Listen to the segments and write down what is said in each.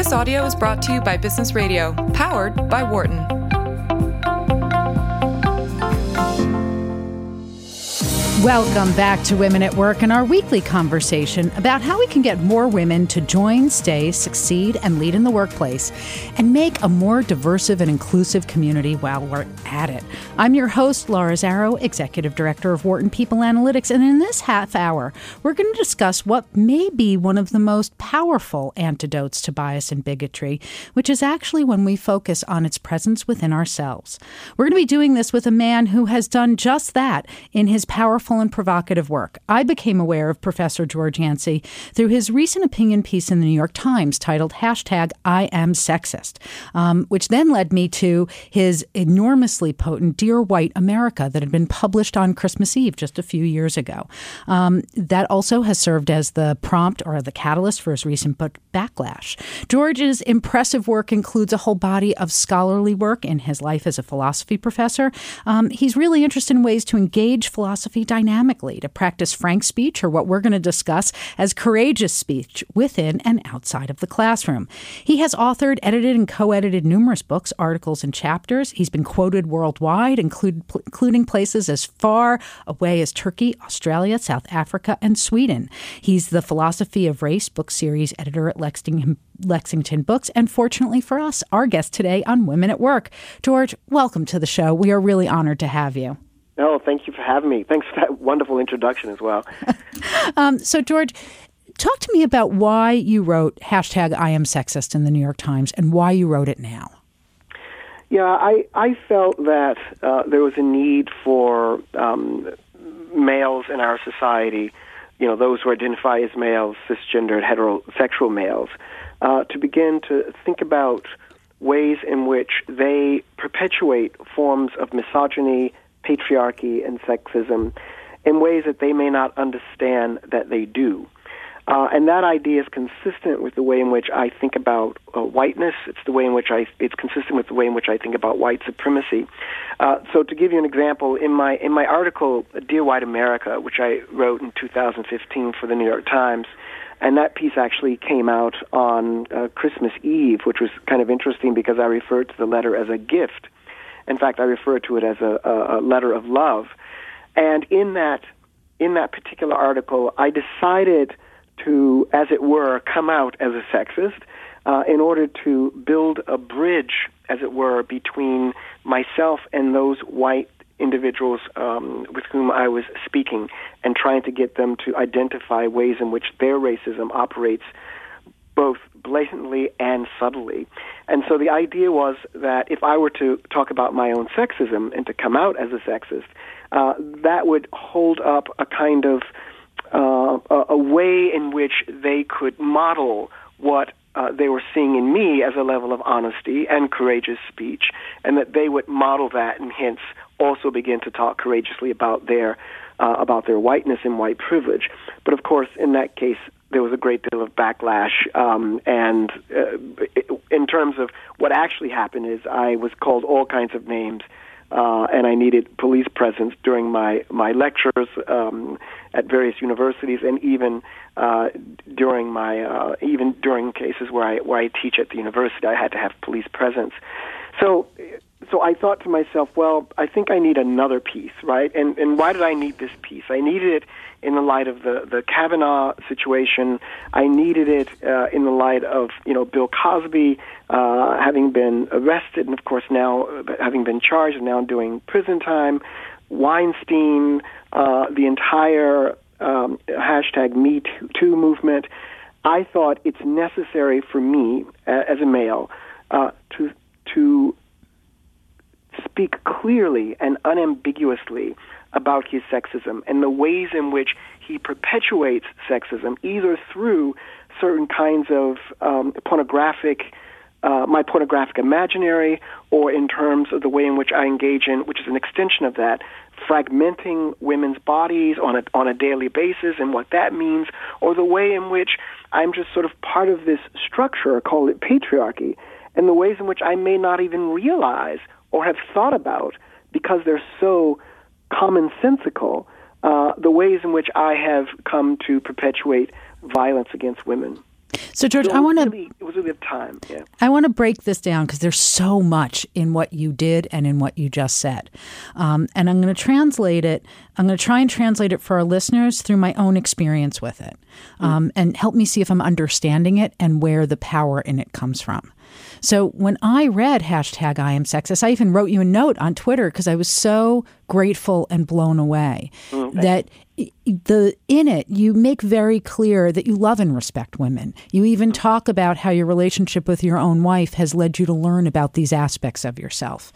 This audio is brought to you by Business Radio, powered by Wharton. Welcome back to Women at Work and our weekly conversation about how we can get more women to join, stay, succeed, and lead in the workplace and make a more diverse and inclusive community while we're at it. I'm your host, Laura Zarrow, Executive Director of Wharton People Analytics, and in this half hour, we're going to discuss what may be one of the most powerful antidotes to bias and bigotry, which is actually when we focus on its presence within ourselves. We're going to be doing this with a man who has done just that in his powerful powerful and provocative work. I became aware of Professor George Yancy through his recent opinion piece in the New York Times titled hashtag I am sexist, um, which then led me to his enormously potent Dear White America that had been published on Christmas Eve just a few years ago. Um, that also has served as the prompt or the catalyst for his recent book Backlash. George's impressive work includes a whole body of scholarly work in his life as a philosophy professor. Um, he's really interested in ways to engage philosophy dynamically to practice frank speech, or what we're going to discuss as courageous speech within and outside of the classroom. He has authored, edited, and co edited numerous books, articles, and chapters. He's been quoted worldwide, including places as far away as Turkey, Australia, South Africa, and Sweden. He's the Philosophy of Race book series editor at Lexington. Lexington Books, and fortunately for us, our guest today on Women at Work. George, welcome to the show. We are really honored to have you. No, thank you for having me. Thanks for that wonderful introduction as well. um, so, George, talk to me about why you wrote hashtag I am sexist in the New York Times and why you wrote it now. Yeah, I, I felt that uh, there was a need for um, males in our society, you know, those who identify as males, cisgendered, heterosexual males, uh, to begin to think about ways in which they perpetuate forms of misogyny, patriarchy and sexism in ways that they may not understand that they do. Uh, and that idea is consistent with the way in which I think about uh, whiteness. It's the way in which I. It's consistent with the way in which I think about white supremacy. Uh, so, to give you an example, in my in my article "Dear White America," which I wrote in 2015 for the New York Times, and that piece actually came out on uh, Christmas Eve, which was kind of interesting because I referred to the letter as a gift in fact, I refer to it as a, a, letter of love. And in that in that particular article, I decided to, as it were, come out as a sexist uh, in order to build a bridge, as it were, between myself and those white individuals um, with whom I was speaking and trying to get them to identify ways in which their racism operates both blatantly and subtly. And so the idea was that if I were to talk about my own sexism and to come out as a sexist, uh, that would hold up a kind of uh, a, a way in which they could model what uh, they were seeing in me as a level of honesty and courageous speech, and that they would model that and hence also begin to talk courageously about their uh, about their whiteness and white privilege. But of course, in that case, there was a great deal of backlash. Um, and uh, in terms of what actually happened, is I was called all kinds of names, uh, and I needed police presence during my my lectures um, at various universities, and even uh, during my uh, even during cases where I where I teach at the university, I had to have police presence. So so I thought to myself, well, I think I need another piece, right? And and why did I need this piece? I needed it in the light of the the Kavanaugh situation. I needed it uh, in the light of you know Bill Cosby uh, having been arrested and of course now uh, having been charged and now doing prison time. Weinstein, uh, the entire um, hashtag Me Too movement. I thought it's necessary for me as a male uh, to to speak clearly and unambiguously about his sexism and the ways in which he perpetuates sexism, either through certain kinds of um, pornographic, uh, my pornographic imaginary, or in terms of the way in which I engage in, which is an extension of that, fragmenting women's bodies on a on a daily basis and what that means, or the way in which I'm just sort of part of this structure, call it patriarchy, and the ways in which I may not even realize or have thought about because they're so commonsensical uh, the ways in which I have come to perpetuate violence against women. So, George, So I want to really, it was really a time. Yeah. I want to break this down because there's so much in what you did and in what you just said. Um, and I'm going to translate it. I'm going to try and translate it for our listeners through my own experience with it um, and help me see if I'm understanding it and where the power in it comes from. So when I read hashtag I am sexist, I even wrote you a note on Twitter because I was so grateful and blown away that i- the in it you make very clear that you love and respect women. You even talk about how your relationship with your own wife has led you to learn about these aspects of yourself.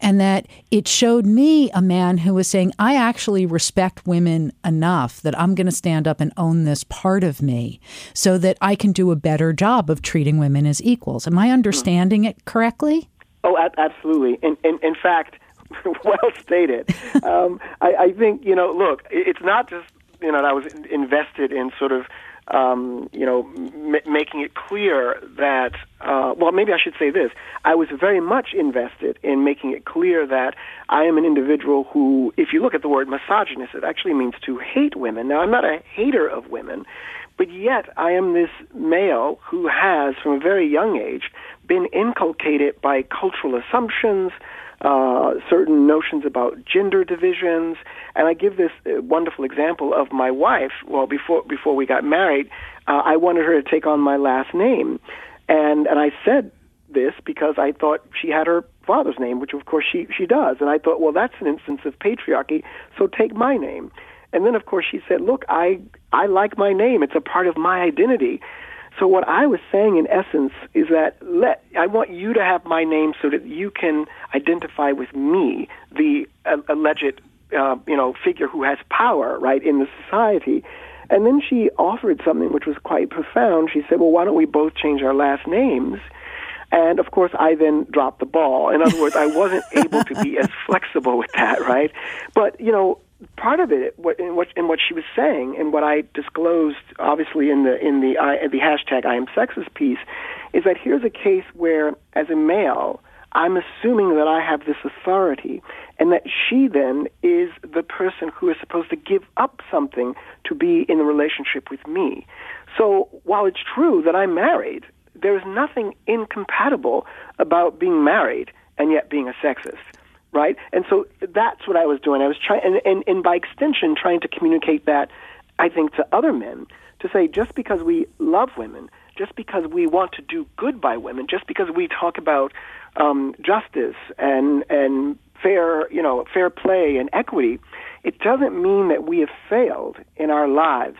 And that it showed me a man who was saying, I actually respect women enough that I'm going to stand up and own this part of me so that I can do a better job of treating women as equals. Am I hmm. understanding it correctly? Oh, absolutely. In, in, in fact, well stated. um, I, I think, you know, look, it's not just, you know, that I was invested in sort of, um, you know, m- making it clear that, uh, well, maybe I should say this. I was very much invested in making it clear that I am an individual who, if you look at the word misogynist, it actually means to hate women. Now, I'm not a hater of women, but yet I am this male who has, from a very young age, been inculcated by cultural assumptions, uh, certain notions about gender divisions. And I give this uh, wonderful example of my wife. Well, before before we got married, uh, I wanted her to take on my last name, and and I said this because I thought she had her father's name, which of course she she does, and I thought, well, that's an instance of patriarchy, so take my name. And then of course she said, look, I I like my name; it's a part of my identity. So what I was saying in essence is that let I want you to have my name so that you can identify with me, the uh, alleged uh, you know figure who has power right in the society. And then she offered something which was quite profound. She said, "Well, why don't we both change our last names?" And of course, I then dropped the ball. In other words, I wasn't able to be as flexible with that, right? But you know, part of it, what in what in what she was saying, and what I disclosed, obviously in the in the I, the hashtag I am sexist piece, is that here's a case where, as a male, I'm assuming that I have this authority, and that she then is the person who is supposed to give up something to be in a relationship with me. So while it's true that I'm married, there is nothing incompatible about being married and yet being a sexist, right? And so that's what I was doing. I was trying, and, and, and by extension, trying to communicate that, I think, to other men to say just because we love women, just because we want to do good by women, just because we talk about um, justice and and fair, you know, fair play and equity, it doesn't mean that we have failed in our lives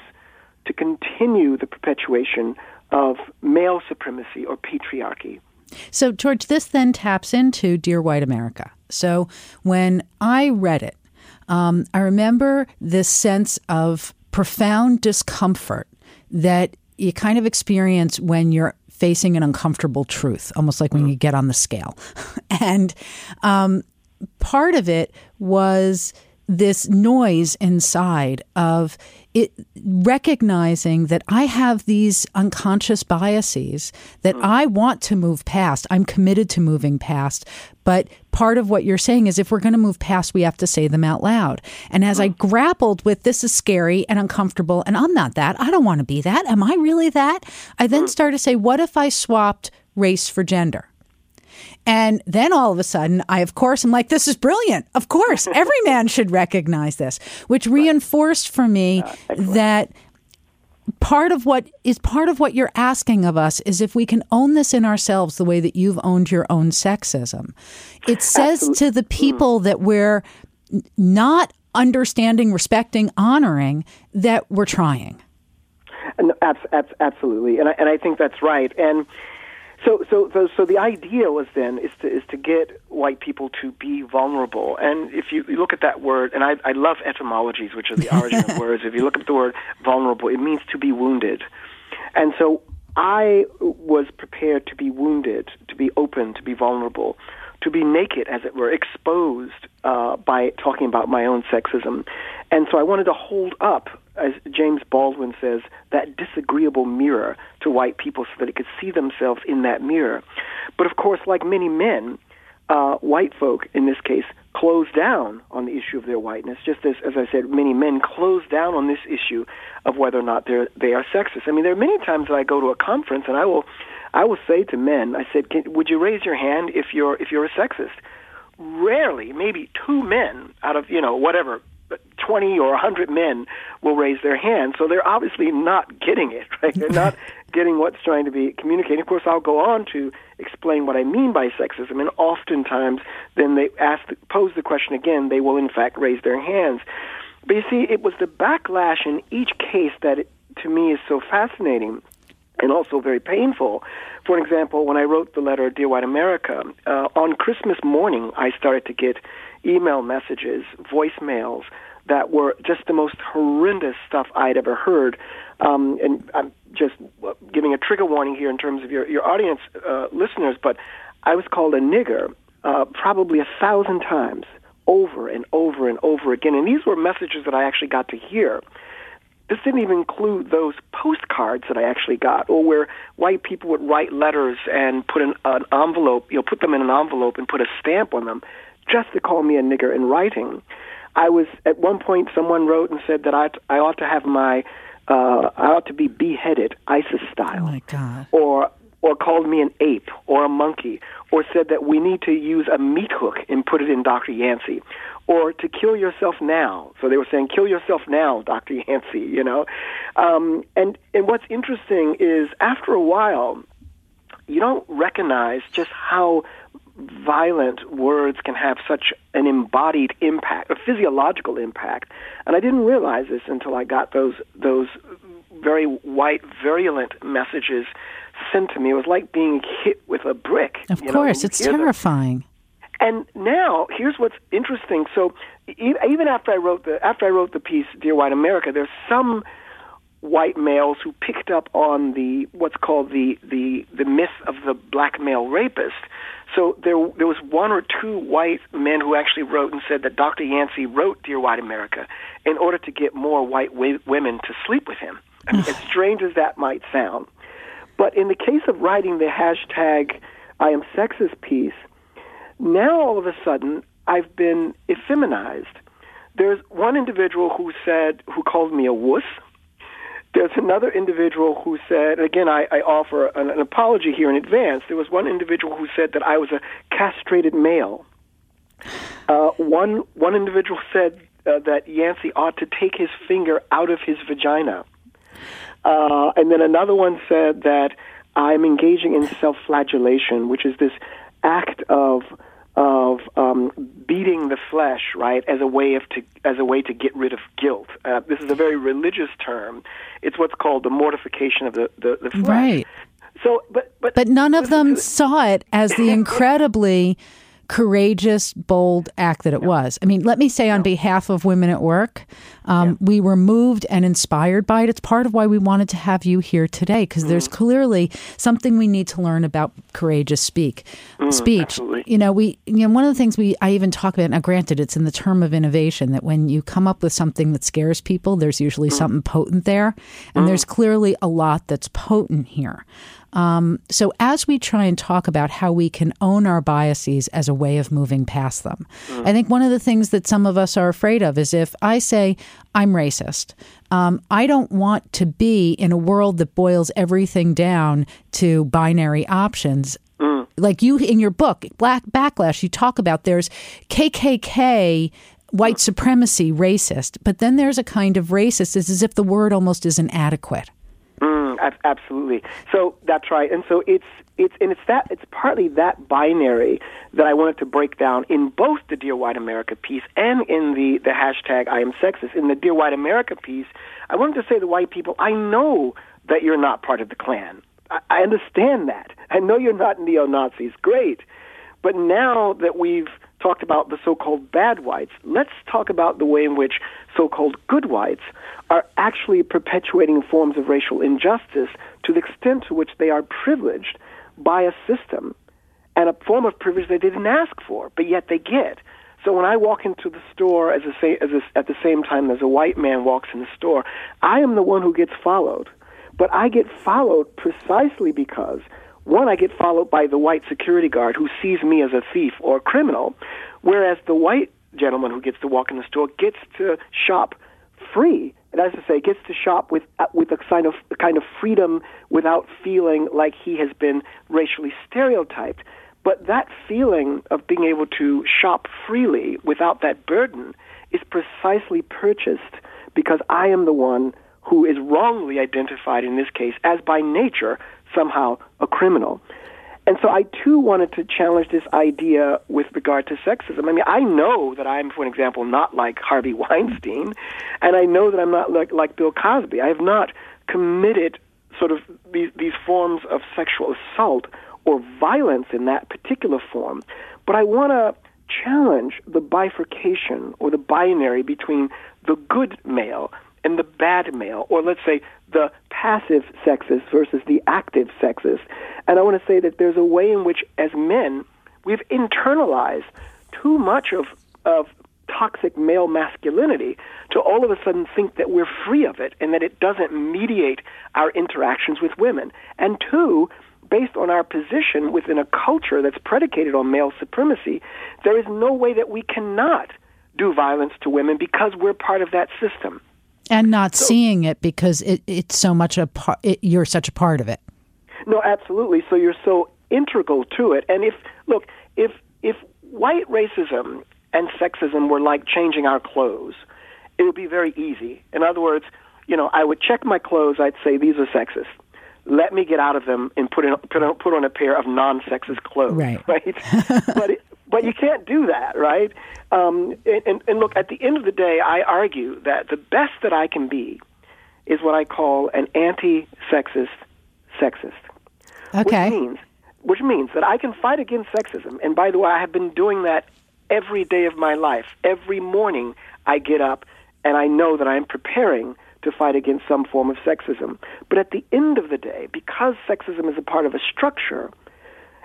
to continue the perpetuation of male supremacy or patriarchy. So, George, this then taps into Dear White America. So, when I read it, um, I remember this sense of profound discomfort that you kind of experience when you're facing an uncomfortable truth, almost like when you get on the scale. and um, part of it was this noise inside of it recognizing that I have these unconscious biases that mm. I want to move past. I'm committed to moving past. But part of what you're saying is if we're going to move past, we have to say them out loud. And as I mm. grappled with this is scary and uncomfortable, and I'm not that, I don't want to be that. Am I really that? I then mm. started to say, what if I swapped race for gender? And then all of a sudden, I, of course, am like, this is brilliant. Of course, every man should recognize this, which reinforced for me that part of what is part of what you're asking of us is if we can own this in ourselves the way that you've owned your own sexism. It says to the mm. people that we're not understanding, respecting, honoring that we're trying. And abs- abs- absolutely, and I, and I think that's right. And so, so, so, so the idea was then is to is to get white people to be vulnerable. And if you, you look at that word, and I, I love etymologies, which are the origin of words. If you look at the word vulnerable, it means to be wounded. And so, I was prepared to be wounded, to be open, to be vulnerable, to be naked, as it were, exposed uh, by talking about my own sexism. And so, I wanted to hold up as James Baldwin says, that disagreeable mirror to white people so that they could see themselves in that mirror. But of course, like many men, uh, white folk in this case close down on the issue of their whiteness, just as, as I said, many men close down on this issue of whether or not they're they are sexist. I mean, there are many times that I go to a conference and I will I will say to men, I said, Can, would you raise your hand if you're if you're a sexist? Rarely, maybe two men out of you know whatever 20 or a 100 men will raise their hand. So they're obviously not getting it, right? They're not getting what's trying to be communicated. Of course, I'll go on to explain what I mean by sexism, and oftentimes then they ask, pose the question again, they will in fact raise their hands. But you see, it was the backlash in each case that, it, to me, is so fascinating and also very painful. For example, when I wrote the letter Dear White America, uh, on Christmas morning, I started to get email messages, voicemails that were just the most horrendous stuff I'd ever heard. Um, and I'm just giving a trigger warning here in terms of your, your audience uh, listeners, but I was called a nigger uh, probably a thousand times over and over and over again. And these were messages that I actually got to hear. This didn't even include those postcards that I actually got, or where white people would write letters and put an, an envelope, you know, put them in an envelope and put a stamp on them, just to call me a nigger in writing. I was at one point someone wrote and said that I I ought to have my uh, I ought to be beheaded ISIS style. Oh my God. Or or called me an ape or a monkey or said that we need to use a meat hook and put it in Dr. Yancy or to kill yourself now. So they were saying, kill yourself now, Dr. Yancy, you know. Um, and, and what's interesting is after a while, you don't recognize just how violent words can have such an embodied impact, a physiological impact. And I didn't realize this until I got those those very white, virulent messages sent to me. It was like being hit with a brick. Of course, know, it's terrifying. Them. And now, here's what's interesting. So, even after I wrote the after I wrote the piece, "Dear White America," there's some white males who picked up on the what's called the the the myth of the black male rapist so there, there was one or two white men who actually wrote and said that Dr. Yancy wrote Dear White America in order to get more white w- women to sleep with him. I mean, as strange as that might sound. But in the case of writing the hashtag I am sexist piece, now all of a sudden I've been effeminized. There's one individual who said, who called me a wuss, there's another individual who said, again, I, I offer an, an apology here in advance. There was one individual who said that I was a castrated male. Uh, one one individual said uh, that Yancy ought to take his finger out of his vagina, uh, and then another one said that I'm engaging in self-flagellation, which is this act of of um, beating the flesh, right, as a way of to as a way to get rid of guilt. Uh, this is a very religious term. It's what's called the mortification of the the, the flesh. Right. So, but but but none of them saw it as the incredibly courageous, bold act that it was. I mean, let me say on behalf of women at work, um, yeah. we were moved and inspired by it. It's part of why we wanted to have you here today because mm. there's clearly something we need to learn about courageous speak mm, speech. Absolutely. You know, we you know one of the things we I even talk about. Now, granted, it's in the term of innovation that when you come up with something that scares people, there's usually mm. something potent there, and there's mm. clearly a lot that's potent here. Um, so, as we try and talk about how we can own our biases as a way of moving past them, mm. I think one of the things that some of us are afraid of is if I say, I'm racist, um, I don't want to be in a world that boils everything down to binary options. Mm. Like you in your book, Black Backlash, you talk about there's KKK white mm. supremacy racist, but then there's a kind of racist, it's as if the word almost isn't adequate absolutely. So that's right. And so it's it's and it's that it's partly that binary that I wanted to break down in both the Dear White America piece and in the the hashtag I am sexist. In the Dear White America piece, I wanted to say to white people, I know that you're not part of the Klan. I, I understand that. I know you're not neo Nazis. Great. But now that we've talked about the so-called bad whites, let's talk about the way in which so-called good whites are actually perpetuating forms of racial injustice to the extent to which they are privileged by a system and a form of privilege they didn't ask for, but yet they get. So when I walk into the store as a, as a, at the same time as a white man walks in the store, I am the one who gets followed. But I get followed precisely because one, I get followed by the white security guard who sees me as a thief or a criminal, whereas the white gentleman who gets to walk in the store gets to shop free. And as I say, gets to shop with uh, with a kind of a kind of freedom without feeling like he has been racially stereotyped. But that feeling of being able to shop freely without that burden is precisely purchased because I am the one who is wrongly identified in this case as by nature somehow a criminal. And so I too wanted to challenge this idea with regard to sexism. I mean, I know that I'm, for example, not like Harvey Weinstein, and I know that I'm not like, like Bill Cosby. I have not committed sort of these, these forms of sexual assault or violence in that particular form. But I want to challenge the bifurcation or the binary between the good male and the bad male, or let's say the passive sexist versus the active sexist. And I want to say that there's a way in which, as men, we've internalized too much of, of toxic male masculinity to all of a sudden think that we're free of it and that it doesn't mediate our interactions with women. And two, based on our position within a culture that's predicated on male supremacy, there is no way that we cannot do violence to women because we're part of that system. And not so, seeing it because it, it's so much a part, it, you're such a part of it. No, absolutely. So you're so integral to it. And if, look, if, if white racism and sexism were like changing our clothes, it would be very easy. In other words, you know, I would check my clothes, I'd say these are sexist let me get out of them and put in, put on, put on a pair of non-sexist clothes. Right. Right. but it, but you can't do that, right? Um, and, and, look, at the end of the day, I argue that the best that I can be is what I call an anti-sexist sexist. Okay. Which means, which means that I can fight against sexism. And by the way, I have been doing that every day of my life. Every morning I get up and I know that I am preparing to fight against some form of sexism. But at the end of the day, because sexism is a part of a structure,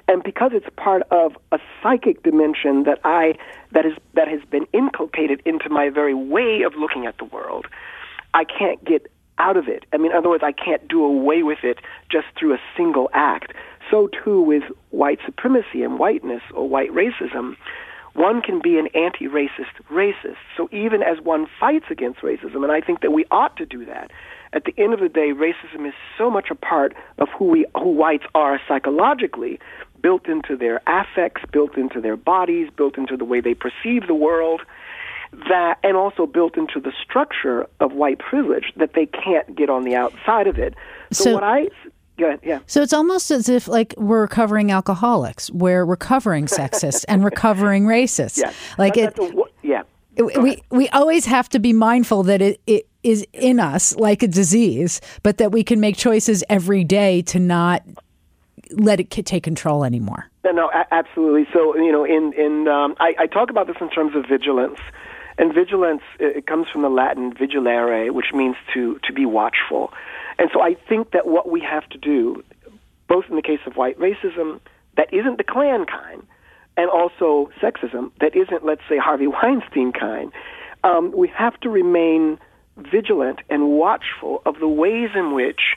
and because it's part of a psychic dimension that I that is that has been inculcated into my very way of looking at the world, I can't get out of it. I mean, in other words, I can't do away with it just through a single act. So too with white supremacy and whiteness or white racism one can be an anti-racist racist. So even as one fights against racism, and I think that we ought to do that, at the end of the day, racism is so much a part of who we, who whites are psychologically, built into their affects, built into their bodies, built into the way they perceive the world, that, and also built into the structure of white privilege that they can't get on the outside of it. So, so what I yeah. So it's almost as if like we're recovering alcoholics, we're recovering sexists and recovering racists. Yeah. Like it. A, yeah. we we always have to be mindful that it, it is in us like a disease, but that we can make choices every day to not let it take control anymore. No, no, absolutely. So you know, in in um, I, I talk about this in terms of vigilance. And vigilance, it comes from the Latin vigilare, which means to, to be watchful. And so I think that what we have to do, both in the case of white racism, that isn't the Klan kind, and also sexism, that isn't, let's say, Harvey Weinstein kind, um, we have to remain vigilant and watchful of the ways in which,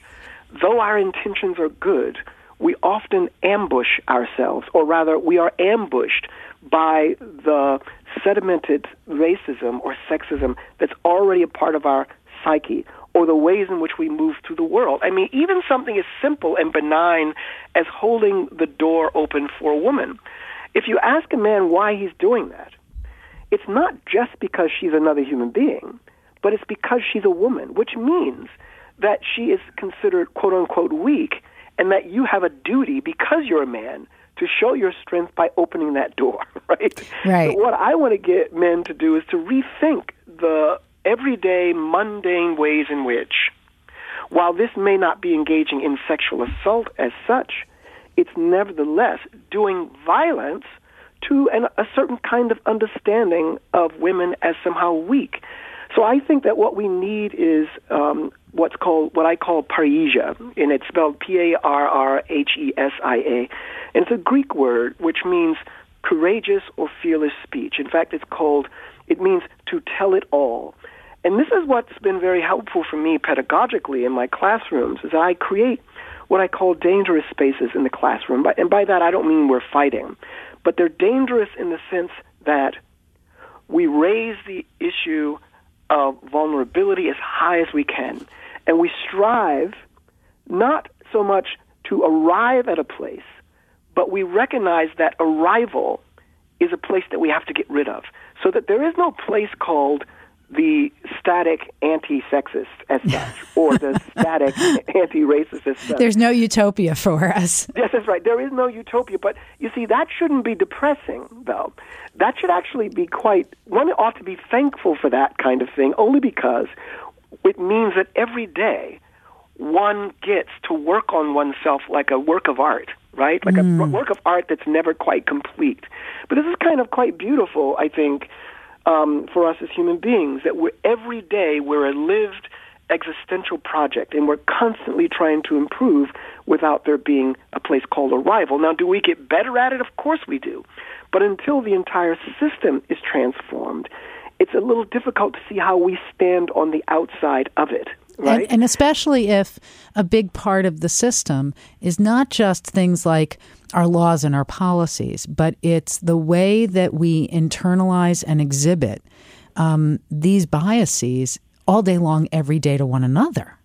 though our intentions are good, we often ambush ourselves, or rather, we are ambushed by the sedimented racism or sexism that's already a part of our psyche or the ways in which we move through the world. I mean, even something as simple and benign as holding the door open for a woman. If you ask a man why he's doing that, it's not just because she's another human being, but it's because she's a woman, which means that she is considered quote unquote weak and that you have a duty because you're a man to show your strength by opening that door, right? Right. So what I want to get men to do is to rethink the everyday, mundane ways in which, while this may not be engaging in sexual assault as such, it's nevertheless doing violence to an, a certain kind of understanding of women as somehow weak. So I think that what we need is um, what's called what I call parrhesia, and it's spelled P-A-R-R-H-E-S-I-A, and it's a Greek word which means courageous or fearless speech. In fact, it's called it means to tell it all. And this is what's been very helpful for me pedagogically in my classrooms is I create what I call dangerous spaces in the classroom. And by that, I don't mean we're fighting, but they're dangerous in the sense that we raise the issue of vulnerability as high as we can. And we strive not so much to arrive at a place, but we recognize that arrival is a place that we have to get rid of. So that there is no place called the static anti-sexist as such, or the static anti-racist as such. There's no utopia for us. Yes, that's right. There is no utopia, but you see, that shouldn't be depressing, though. That should actually be quite. One ought to be thankful for that kind of thing, only because it means that every day one gets to work on oneself like a work of art, right? Like mm. a work of art that's never quite complete. But this is kind of quite beautiful, I think um, for us as human beings that we're, every day we're a lived existential project and we're constantly trying to improve without there being a place called arrival. Now, do we get better at it? Of course we do. But until the entire system is transformed, it's a little difficult to see how we stand on the outside of it. Right? And, and especially if a big part of the system is not just things like our laws and our policies, but it's the way that we internalize and exhibit um, these biases all day long, every day to one another.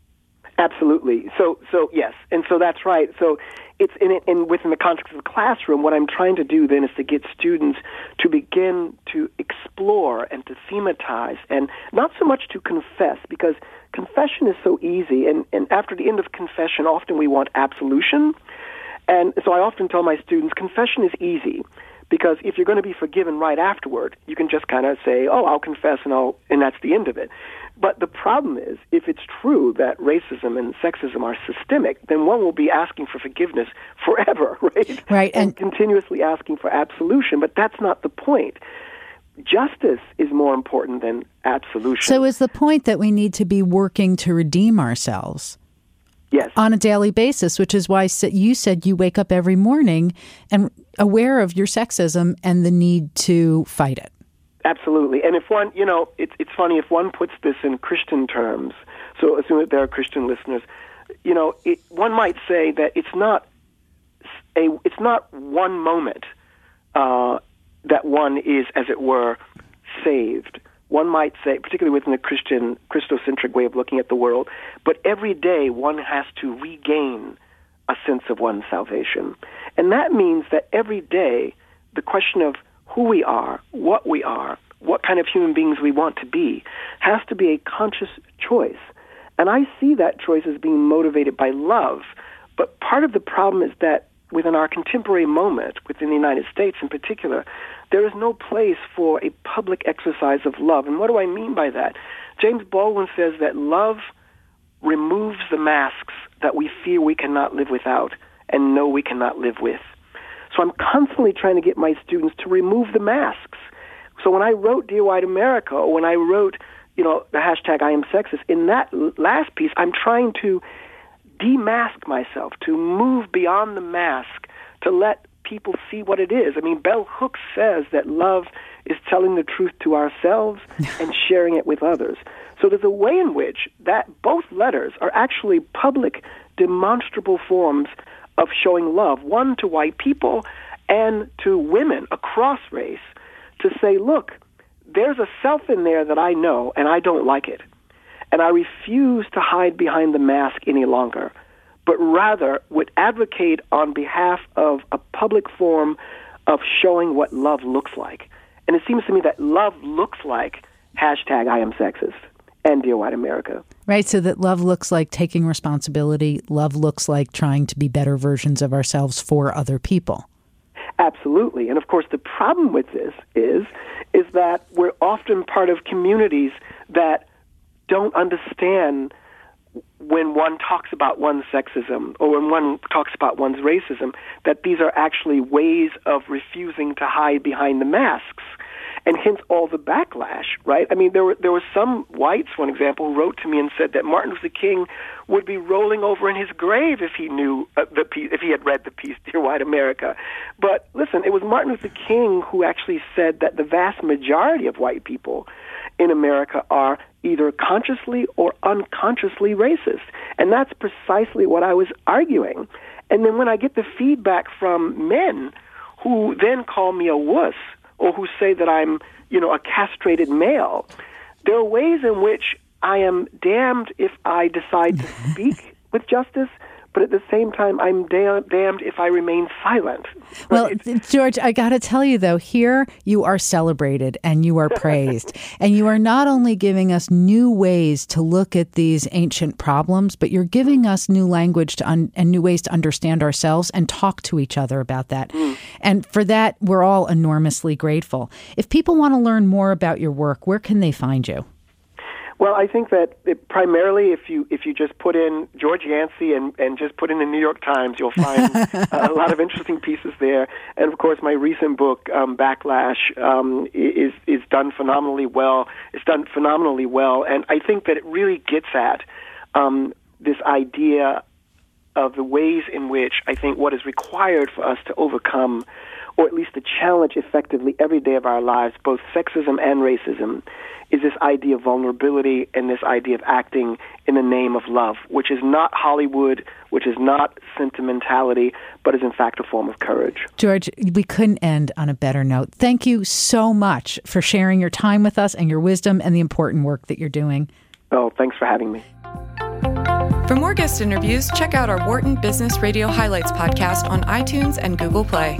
Absolutely. So, so yes, and so that's right. So, it's in it, and within the context of the classroom, what I'm trying to do then is to get students to begin to explore and to thematize, and not so much to confess, because confession is so easy, and, and after the end of confession, often we want absolution. And so I often tell my students confession is easy because if you're going to be forgiven right afterward, you can just kind of say, "Oh, I'll confess," and I'll, and that's the end of it. But the problem is, if it's true that racism and sexism are systemic, then one will be asking for forgiveness forever, right? Right, and, and continuously asking for absolution. But that's not the point. Justice is more important than absolution. So, is the point that we need to be working to redeem ourselves? Yes. On a daily basis, which is why you said you wake up every morning and aware of your sexism and the need to fight it. Absolutely. And if one, you know, it's it's funny if one puts this in Christian terms. So assume that there are Christian listeners. You know, it, one might say that it's not a it's not one moment uh, that one is, as it were, saved one might say, particularly within the Christian, Christocentric way of looking at the world, but every day one has to regain a sense of one's salvation. And that means that every day the question of who we are, what we are, what kind of human beings we want to be, has to be a conscious choice. And I see that choice as being motivated by love. But part of the problem is that within our contemporary moment, within the United States in particular, there is no place for a public exercise of love. And what do I mean by that? James Baldwin says that love removes the masks that we fear we cannot live without and know we cannot live with. So I'm constantly trying to get my students to remove the masks. So when I wrote Dear White America, or when I wrote, you know, the hashtag I am sexist, in that last piece, I'm trying to demask myself, to move beyond the mask, to let people see what it is. I mean, Bell Hooks says that love is telling the truth to ourselves and sharing it with others. So there's a way in which that both letters are actually public, demonstrable forms of showing love, one to white people and to women across race, to say, look, there's a self in there that I know and I don't like it. And I refuse to hide behind the mask any longer but rather would advocate on behalf of a public form of showing what love looks like. And it seems to me that love looks like hashtag I am sexist and Dear White America. Right, so that love looks like taking responsibility. Love looks like trying to be better versions of ourselves for other people. Absolutely. And of course the problem with this is is that we're often part of communities that don't understand when one talks about one's sexism or when one talks about one's racism, that these are actually ways of refusing to hide behind the masks. And hence all the backlash, right? I mean, there were there were some whites, for example, who wrote to me and said that Martin Luther King would be rolling over in his grave if he knew uh, the piece, if he had read the piece "Dear White America." But listen, it was Martin Luther King who actually said that the vast majority of white people in America are either consciously or unconsciously racist. And that's precisely what I was arguing. And then when I get the feedback from men who then call me a wuss or who say that I'm, you know, a castrated male, there are ways in which I am damned if I decide to speak with justice but at the same time, I'm da- damned if I remain silent. Well, George, I got to tell you though, here you are celebrated and you are praised, and you are not only giving us new ways to look at these ancient problems, but you're giving us new language to un- and new ways to understand ourselves and talk to each other about that. Mm. And for that, we're all enormously grateful. If people want to learn more about your work, where can they find you? Well, I think that it, primarily, if you if you just put in George Yancy and and just put in the New York Times, you'll find a lot of interesting pieces there. And of course, my recent book, um, Backlash, um, is is done phenomenally well. It's done phenomenally well, and I think that it really gets at um, this idea of the ways in which I think what is required for us to overcome, or at least to challenge effectively every day of our lives, both sexism and racism is this idea of vulnerability and this idea of acting in the name of love, which is not Hollywood, which is not sentimentality, but is in fact a form of courage. George, we couldn't end on a better note. Thank you so much for sharing your time with us and your wisdom and the important work that you're doing. Oh, thanks for having me. For more guest interviews, check out our Wharton Business Radio Highlights podcast on iTunes and Google Play.